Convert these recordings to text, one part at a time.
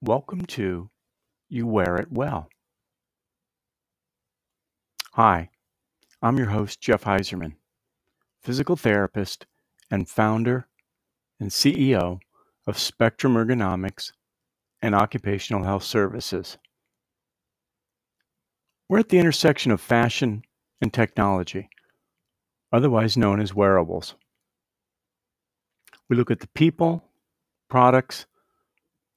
Welcome to You Wear It Well. Hi, I'm your host, Jeff Heiserman, physical therapist and founder and CEO of Spectrum Ergonomics and Occupational Health Services. We're at the intersection of fashion and technology, otherwise known as wearables. We look at the people, products,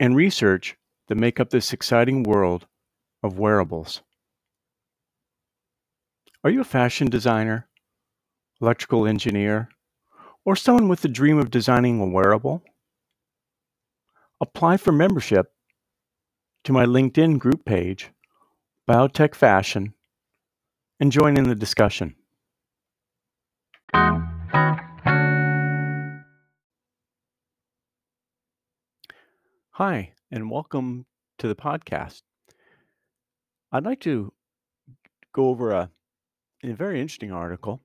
and research that make up this exciting world of wearables. Are you a fashion designer, electrical engineer, or someone with the dream of designing a wearable? Apply for membership to my LinkedIn group page, Biotech Fashion, and join in the discussion. Hi, and welcome to the podcast. I'd like to go over a, a very interesting article,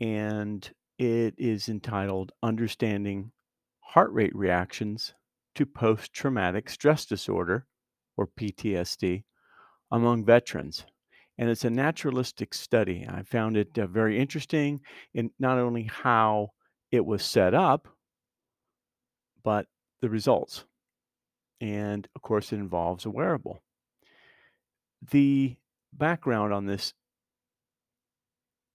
and it is entitled Understanding Heart Rate Reactions to Post Traumatic Stress Disorder, or PTSD, among veterans. And it's a naturalistic study. I found it uh, very interesting in not only how it was set up, but the results and of course, it involves a wearable. The background on this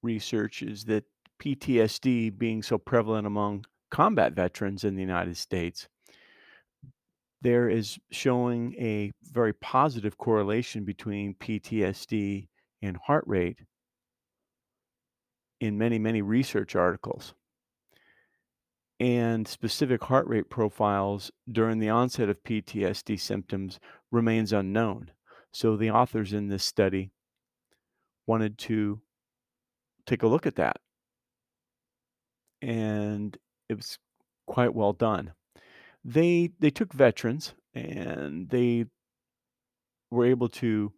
research is that PTSD being so prevalent among combat veterans in the United States, there is showing a very positive correlation between PTSD and heart rate in many, many research articles and specific heart rate profiles during the onset of PTSD symptoms remains unknown. So the authors in this study wanted to take a look at that. And it was quite well done. They they took veterans and they were able to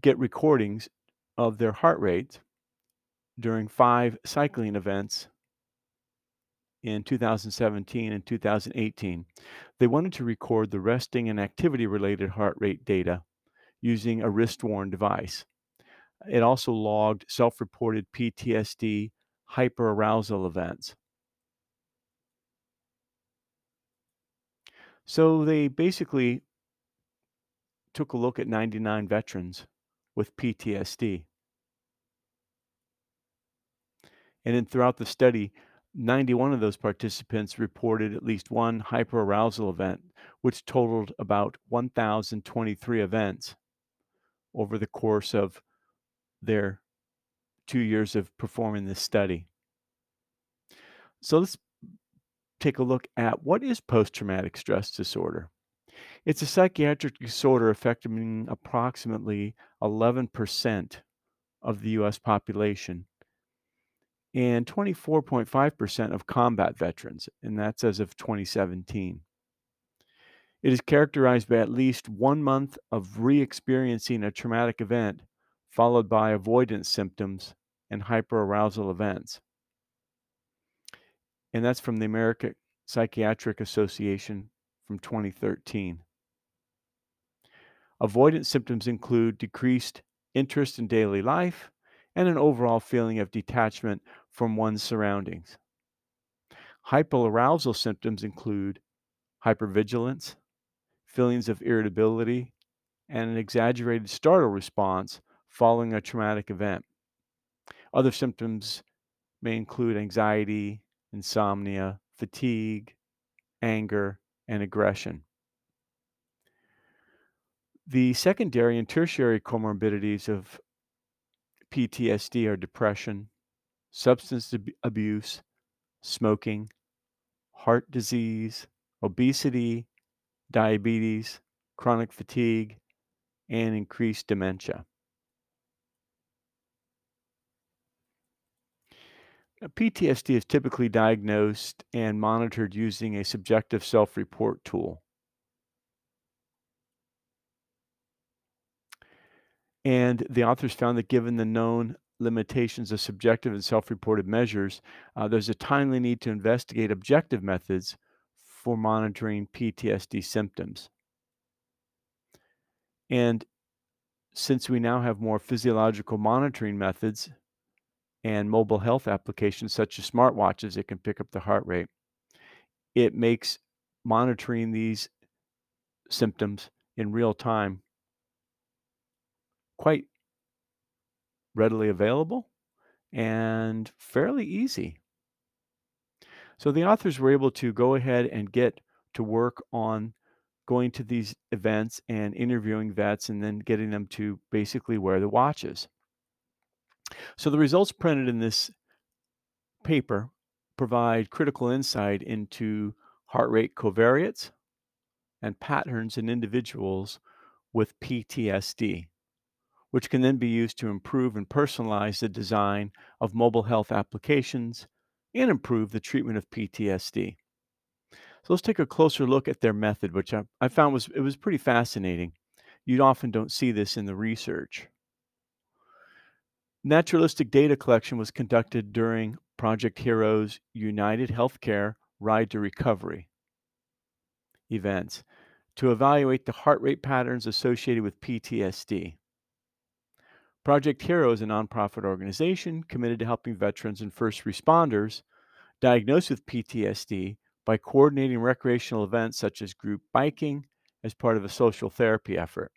get recordings of their heart rates during five cycling events in 2017 and 2018, they wanted to record the resting and activity related heart rate data using a wrist worn device. It also logged self reported PTSD hyperarousal events. So they basically took a look at 99 veterans with PTSD. And then throughout the study, 91 of those participants reported at least one hyperarousal event, which totaled about 1,023 events over the course of their two years of performing this study. So let's take a look at what is post traumatic stress disorder. It's a psychiatric disorder affecting approximately 11% of the US population and 24.5% of combat veterans, and that's as of 2017. It is characterized by at least one month of re experiencing a traumatic event, followed by avoidance symptoms and hyperarousal events. And that's from the American Psychiatric Association from 2013. Avoidance symptoms include decreased interest in daily life and an overall feeling of detachment from one's surroundings. Hyperarousal symptoms include hypervigilance, feelings of irritability, and an exaggerated startle response following a traumatic event. Other symptoms may include anxiety, insomnia, fatigue, anger, and aggression. The secondary and tertiary comorbidities of PTSD are depression, substance ab- abuse, smoking, heart disease, obesity, diabetes, chronic fatigue, and increased dementia. PTSD is typically diagnosed and monitored using a subjective self report tool. And the authors found that given the known limitations of subjective and self reported measures, uh, there's a timely need to investigate objective methods for monitoring PTSD symptoms. And since we now have more physiological monitoring methods and mobile health applications such as smartwatches that can pick up the heart rate, it makes monitoring these symptoms in real time quite readily available and fairly easy. So the authors were able to go ahead and get to work on going to these events and interviewing vets and then getting them to basically wear the watches. So the results printed in this paper provide critical insight into heart rate covariates and patterns in individuals with PTSD which can then be used to improve and personalize the design of mobile health applications and improve the treatment of PTSD. So let's take a closer look at their method, which I, I found was it was pretty fascinating. You often don't see this in the research. Naturalistic data collection was conducted during Project Heroes United Healthcare Ride to Recovery events to evaluate the heart rate patterns associated with PTSD. Project Hero is a nonprofit organization committed to helping veterans and first responders diagnosed with PTSD by coordinating recreational events such as group biking as part of a social therapy effort.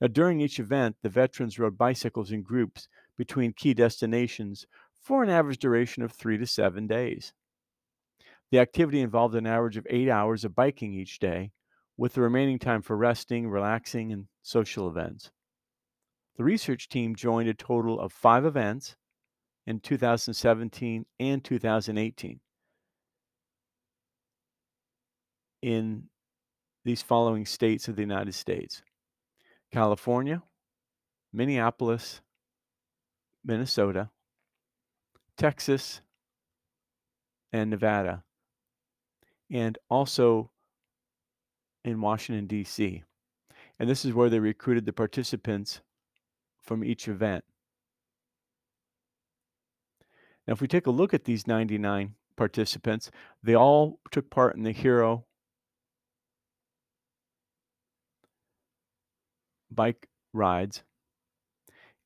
Now, during each event, the veterans rode bicycles in groups between key destinations for an average duration of three to seven days. The activity involved an average of eight hours of biking each day, with the remaining time for resting, relaxing, and social events. The research team joined a total of five events in 2017 and 2018 in these following states of the United States California, Minneapolis, Minnesota, Texas, and Nevada, and also in Washington, D.C. And this is where they recruited the participants from each event. Now, if we take a look at these 99 participants, they all took part in the Hero bike rides.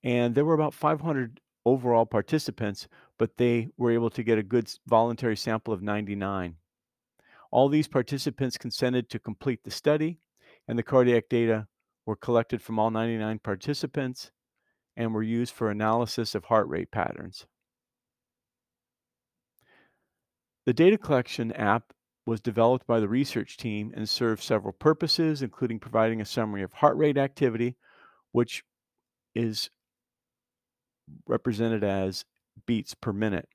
And there were about 500 overall participants, but they were able to get a good voluntary sample of 99. All these participants consented to complete the study, and the cardiac data were collected from all 99 participants and were used for analysis of heart rate patterns. The data collection app was developed by the research team and served several purposes, including providing a summary of heart rate activity, which is represented as beats per minute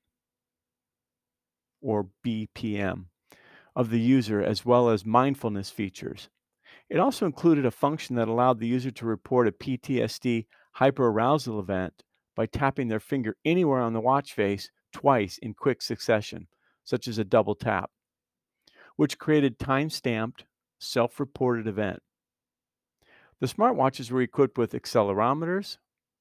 or BPM of the user, as well as mindfulness features. It also included a function that allowed the user to report a PTSD hyperarousal event by tapping their finger anywhere on the watch face twice in quick succession, such as a double tap, which created time-stamped, self-reported event. The smartwatches were equipped with accelerometers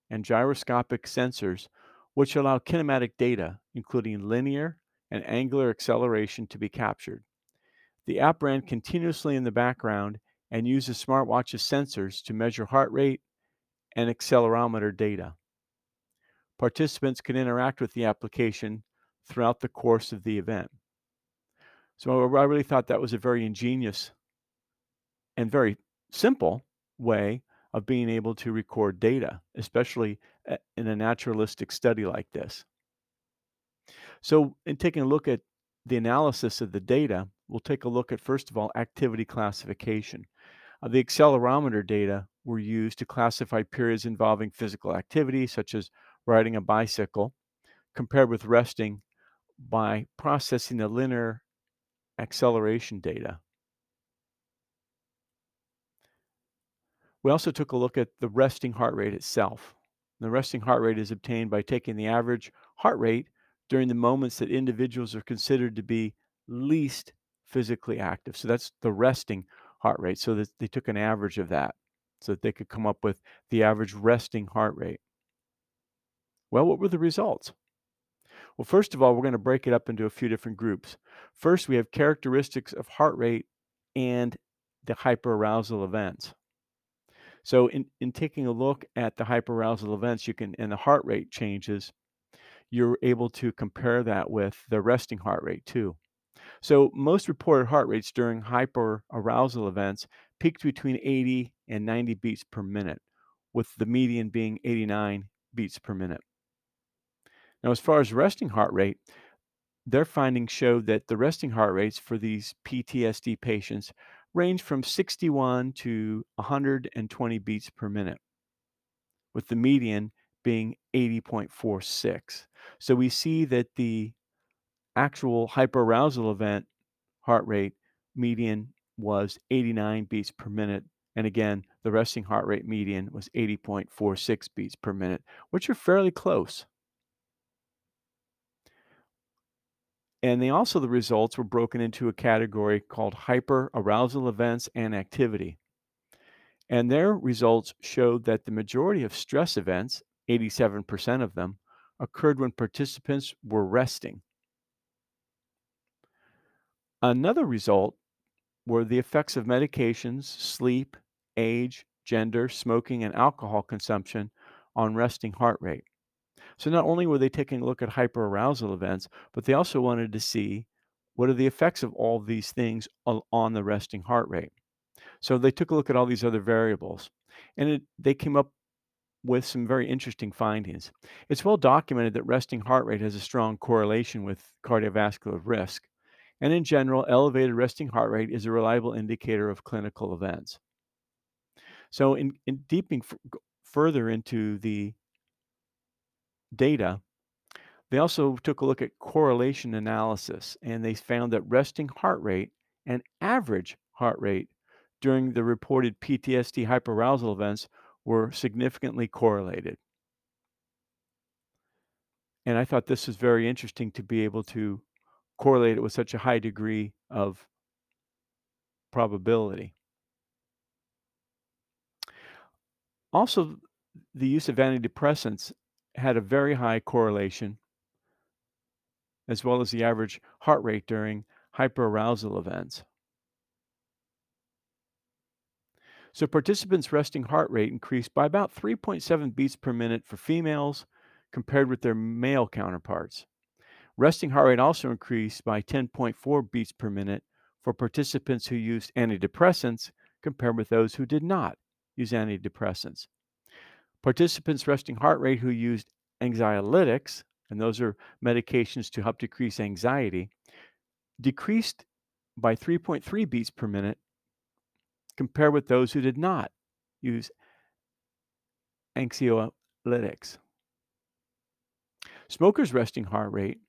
and gyroscopic sensors, which allow kinematic data, including linear and angular acceleration, to be captured. The app ran continuously in the background and uses smartwatch's sensors to measure heart rate, and accelerometer data. Participants can interact with the application throughout the course of the event. So I really thought that was a very ingenious and very simple way of being able to record data, especially in a naturalistic study like this. So in taking a look at the analysis of the data, we'll take a look at, first of all, activity classification. Uh, the accelerometer data were used to classify periods involving physical activity, such as riding a bicycle, compared with resting by processing the linear acceleration data. We also took a look at the resting heart rate itself. The resting heart rate is obtained by taking the average heart rate during the moments that individuals are considered to be least physically active. So that's the resting heart rate. So that they took an average of that so that they could come up with the average resting heart rate. Well, what were the results? Well, first of all, we're going to break it up into a few different groups. First, we have characteristics of heart rate and the hyperarousal events. So in, in taking a look at the hyperarousal events, you can and the heart rate changes, you're able to compare that with the resting heart rate too. So most reported heart rates during hyperarousal events peaked between 80 and 90 beats per minute, with the median being 89 beats per minute. Now, as far as resting heart rate, their findings showed that the resting heart rates for these PTSD patients range from 61 to 120 beats per minute, with the median being 80.46. So we see that the actual hyperarousal event heart rate median was 89 beats per minute. And again, the resting heart rate median was 80.46 beats per minute, which are fairly close. And they also, the results were broken into a category called hyperarousal events and activity. And their results showed that the majority of stress events, 87% of them, occurred when participants were resting. Another result were the effects of medications, sleep, age, gender, smoking, and alcohol consumption on resting heart rate. So not only were they taking a look at hyperarousal events, but they also wanted to see what are the effects of all these things on the resting heart rate. So they took a look at all these other variables, and it, they came up with some very interesting findings. It's well documented that resting heart rate has a strong correlation with cardiovascular risk. And in general, elevated resting heart rate is a reliable indicator of clinical events. So, in, in deeping f- further into the data, they also took a look at correlation analysis and they found that resting heart rate and average heart rate during the reported PTSD hyperarousal events were significantly correlated. And I thought this was very interesting to be able to correlate it with such a high degree of probability. Also, the use of antidepressants had a very high correlation, as well as the average heart rate during hyperarousal events. So, participants' resting heart rate increased by about 3.7 beats per minute for females compared with their male counterparts. Resting heart rate also increased by 10.4 beats per minute for participants who used antidepressants compared with those who did not use antidepressants. Participants' resting heart rate who used anxiolytics, and those are medications to help decrease anxiety, decreased by 3.3 beats per minute compared with those who did not use anxiolytics. Smokers' resting heart rate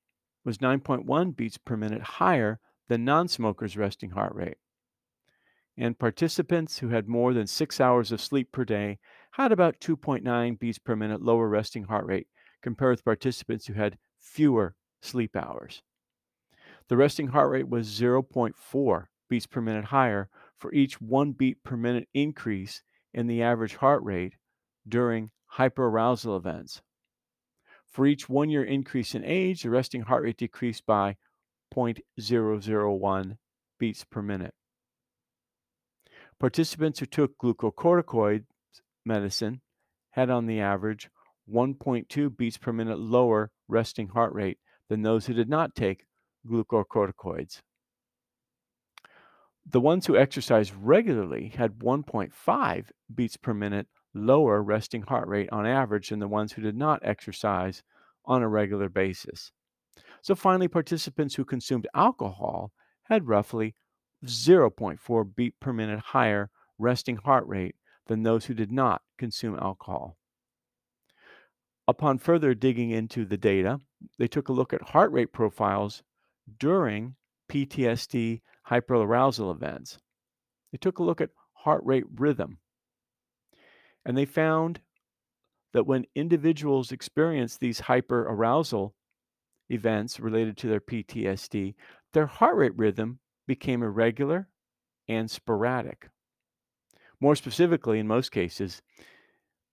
was 9.1 beats per minute higher than non smokers' resting heart rate. And participants who had more than six hours of sleep per day had about 2.9 beats per minute lower resting heart rate compared with participants who had fewer sleep hours. The resting heart rate was 0.4 beats per minute higher for each one beat per minute increase in the average heart rate during hyperarousal events. For each one year increase in age, the resting heart rate decreased by 0.001 beats per minute. Participants who took glucocorticoid medicine had, on the average, 1.2 beats per minute lower resting heart rate than those who did not take glucocorticoids. The ones who exercised regularly had 1.5 beats per minute lower resting heart rate on average than the ones who did not exercise on a regular basis. So, finally, participants who consumed alcohol had roughly 0.4 beat per minute higher resting heart rate than those who did not consume alcohol. Upon further digging into the data, they took a look at heart rate profiles during PTSD hyperarousal events. They took a look at heart rate rhythm and they found that when individuals experience these hyperarousal events related to their PTSD, their heart rate rhythm became irregular and sporadic. More specifically, in most cases,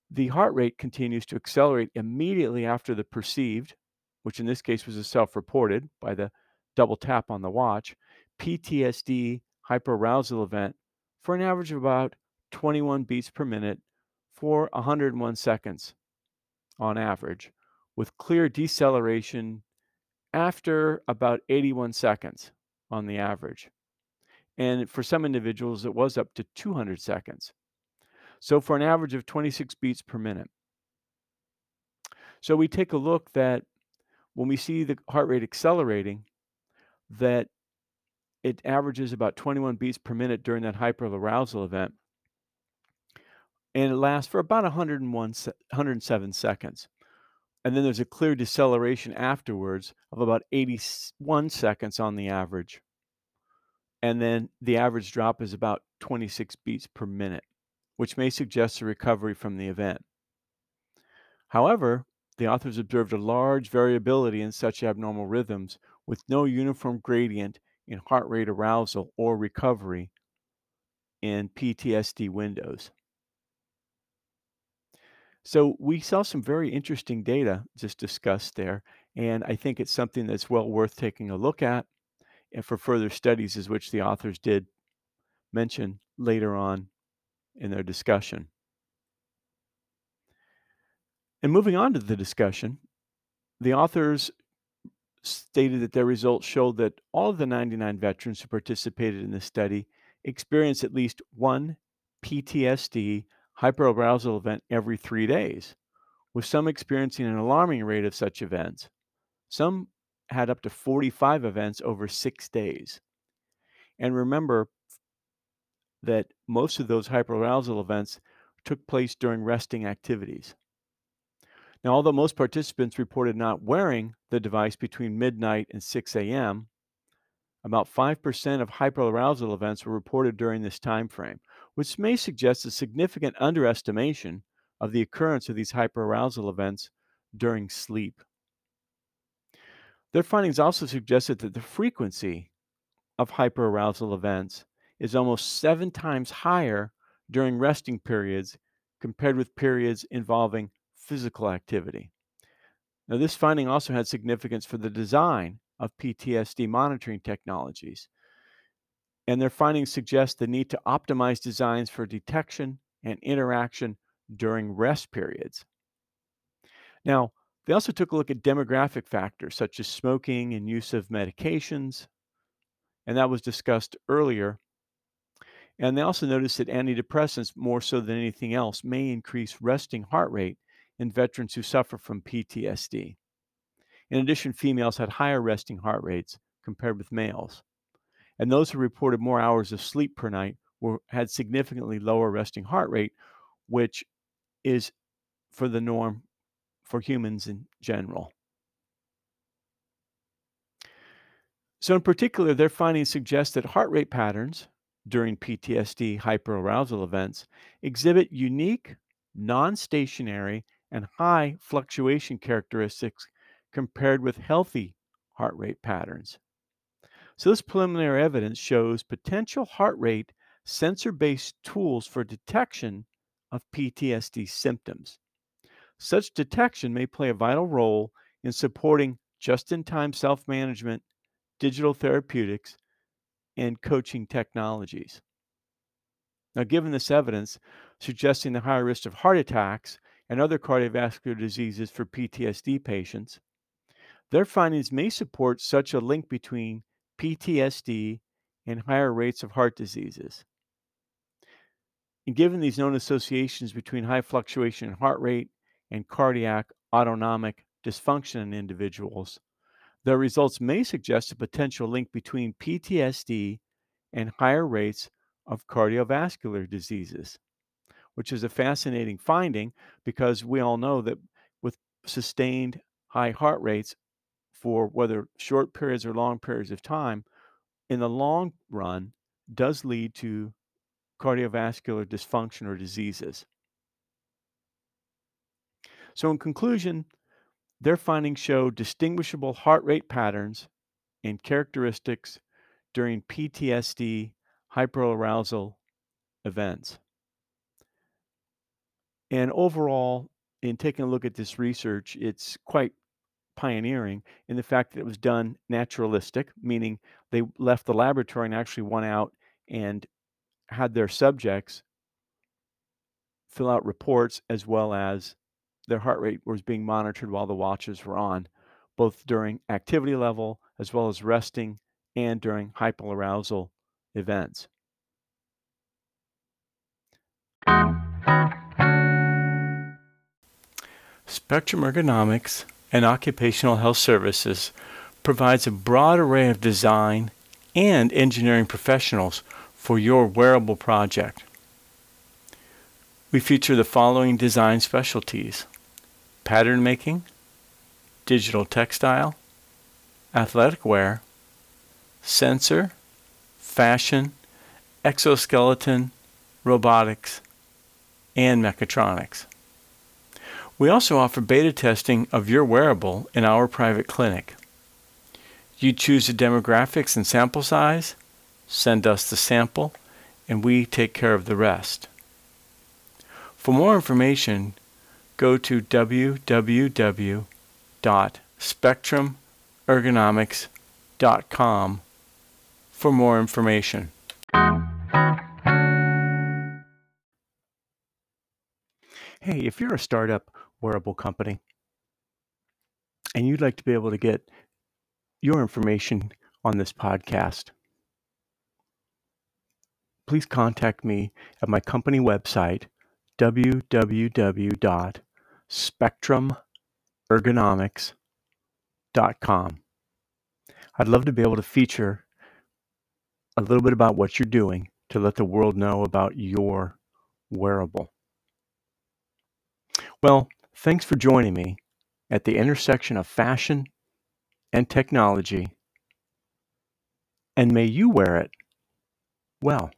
the heart rate continues to accelerate immediately after the perceived, which in this case was a self reported by the double tap on the watch, PTSD hyperarousal event for an average of about 21 beats per minute for 101 seconds on average, with clear deceleration after about 81 seconds on the average. And for some individuals, it was up to 200 seconds. So for an average of 26 beats per minute. So we take a look that when we see the heart rate accelerating, that it averages about 21 beats per minute during that hyperarousal event. And it lasts for about 101, 107 seconds. And then there's a clear deceleration afterwards of about 81 seconds on the average. And then the average drop is about 26 beats per minute, which may suggest a recovery from the event. However, the authors observed a large variability in such abnormal rhythms with no uniform gradient in heart rate arousal or recovery in PTSD windows. So we saw some very interesting data just discussed there, and I think it's something that's well worth taking a look at and for further studies, as which the authors did mention later on in their discussion. And moving on to the discussion, the authors stated that their results showed that all of the 99 veterans who participated in this study experienced at least one PTSD hyperarousal event every three days, with some experiencing an alarming rate of such events. Some had up to 45 events over six days. And remember that most of those hyperarousal events took place during resting activities. Now, although most participants reported not wearing the device between midnight and 6 a.m., about 5% of hyperarousal events were reported during this time frame, which may suggest a significant underestimation of the occurrence of these hyperarousal events during sleep. Their findings also suggested that the frequency of hyperarousal events is almost seven times higher during resting periods compared with periods involving physical activity. Now, this finding also had significance for the design of PTSD monitoring technologies. And their findings suggest the need to optimize designs for detection and interaction during rest periods. Now, they also took a look at demographic factors such as smoking and use of medications, and that was discussed earlier. And they also noticed that antidepressants, more so than anything else, may increase resting heart rate in veterans who suffer from PTSD. In addition, females had higher resting heart rates compared with males. And those who reported more hours of sleep per night were, had significantly lower resting heart rate, which is for the norm for humans in general. So, in particular, their findings suggest that heart rate patterns during PTSD hyperarousal events exhibit unique, non stationary, and high fluctuation characteristics compared with healthy heart rate patterns. So, this preliminary evidence shows potential heart rate sensor based tools for detection of PTSD symptoms. Such detection may play a vital role in supporting just in time self management, digital therapeutics, and coaching technologies. Now, given this evidence suggesting the higher risk of heart attacks and other cardiovascular diseases for PTSD patients, their findings may support such a link between PTSD and higher rates of heart diseases. And given these known associations between high fluctuation in heart rate and cardiac autonomic dysfunction in individuals, their results may suggest a potential link between PTSD and higher rates of cardiovascular diseases, which is a fascinating finding because we all know that with sustained high heart rates for whether short periods or long periods of time, in the long run, does lead to cardiovascular dysfunction or diseases. So, in conclusion, their findings show distinguishable heart rate patterns and characteristics during PTSD hyperarousal events. And overall, in taking a look at this research, it's quite pioneering in the fact that it was done naturalistic, meaning they left the laboratory and actually went out and had their subjects fill out reports as well as their heart rate was being monitored while the watches were on, both during activity level as well as resting and during hyperarousal events. Spectrum Ergonomics and Occupational Health Services provides a broad array of design and engineering professionals for your wearable project. We feature the following design specialties pattern making, digital textile, athletic wear, sensor, fashion, exoskeleton, robotics, and mechatronics. We also offer beta testing of your wearable in our private clinic. You choose the demographics and sample size, send us the sample, and we take care of the rest. For more information, go to www.spectrumergonomics.com for more information. Hey, if you're a startup wearable company and you'd like to be able to get your information on this podcast, please contact me at my company website, www.spectrumergonomics.com. I'd love to be able to feature a little bit about what you're doing to let the world know about your wearable. Well, thanks for joining me at the intersection of fashion and technology, and may you wear it well.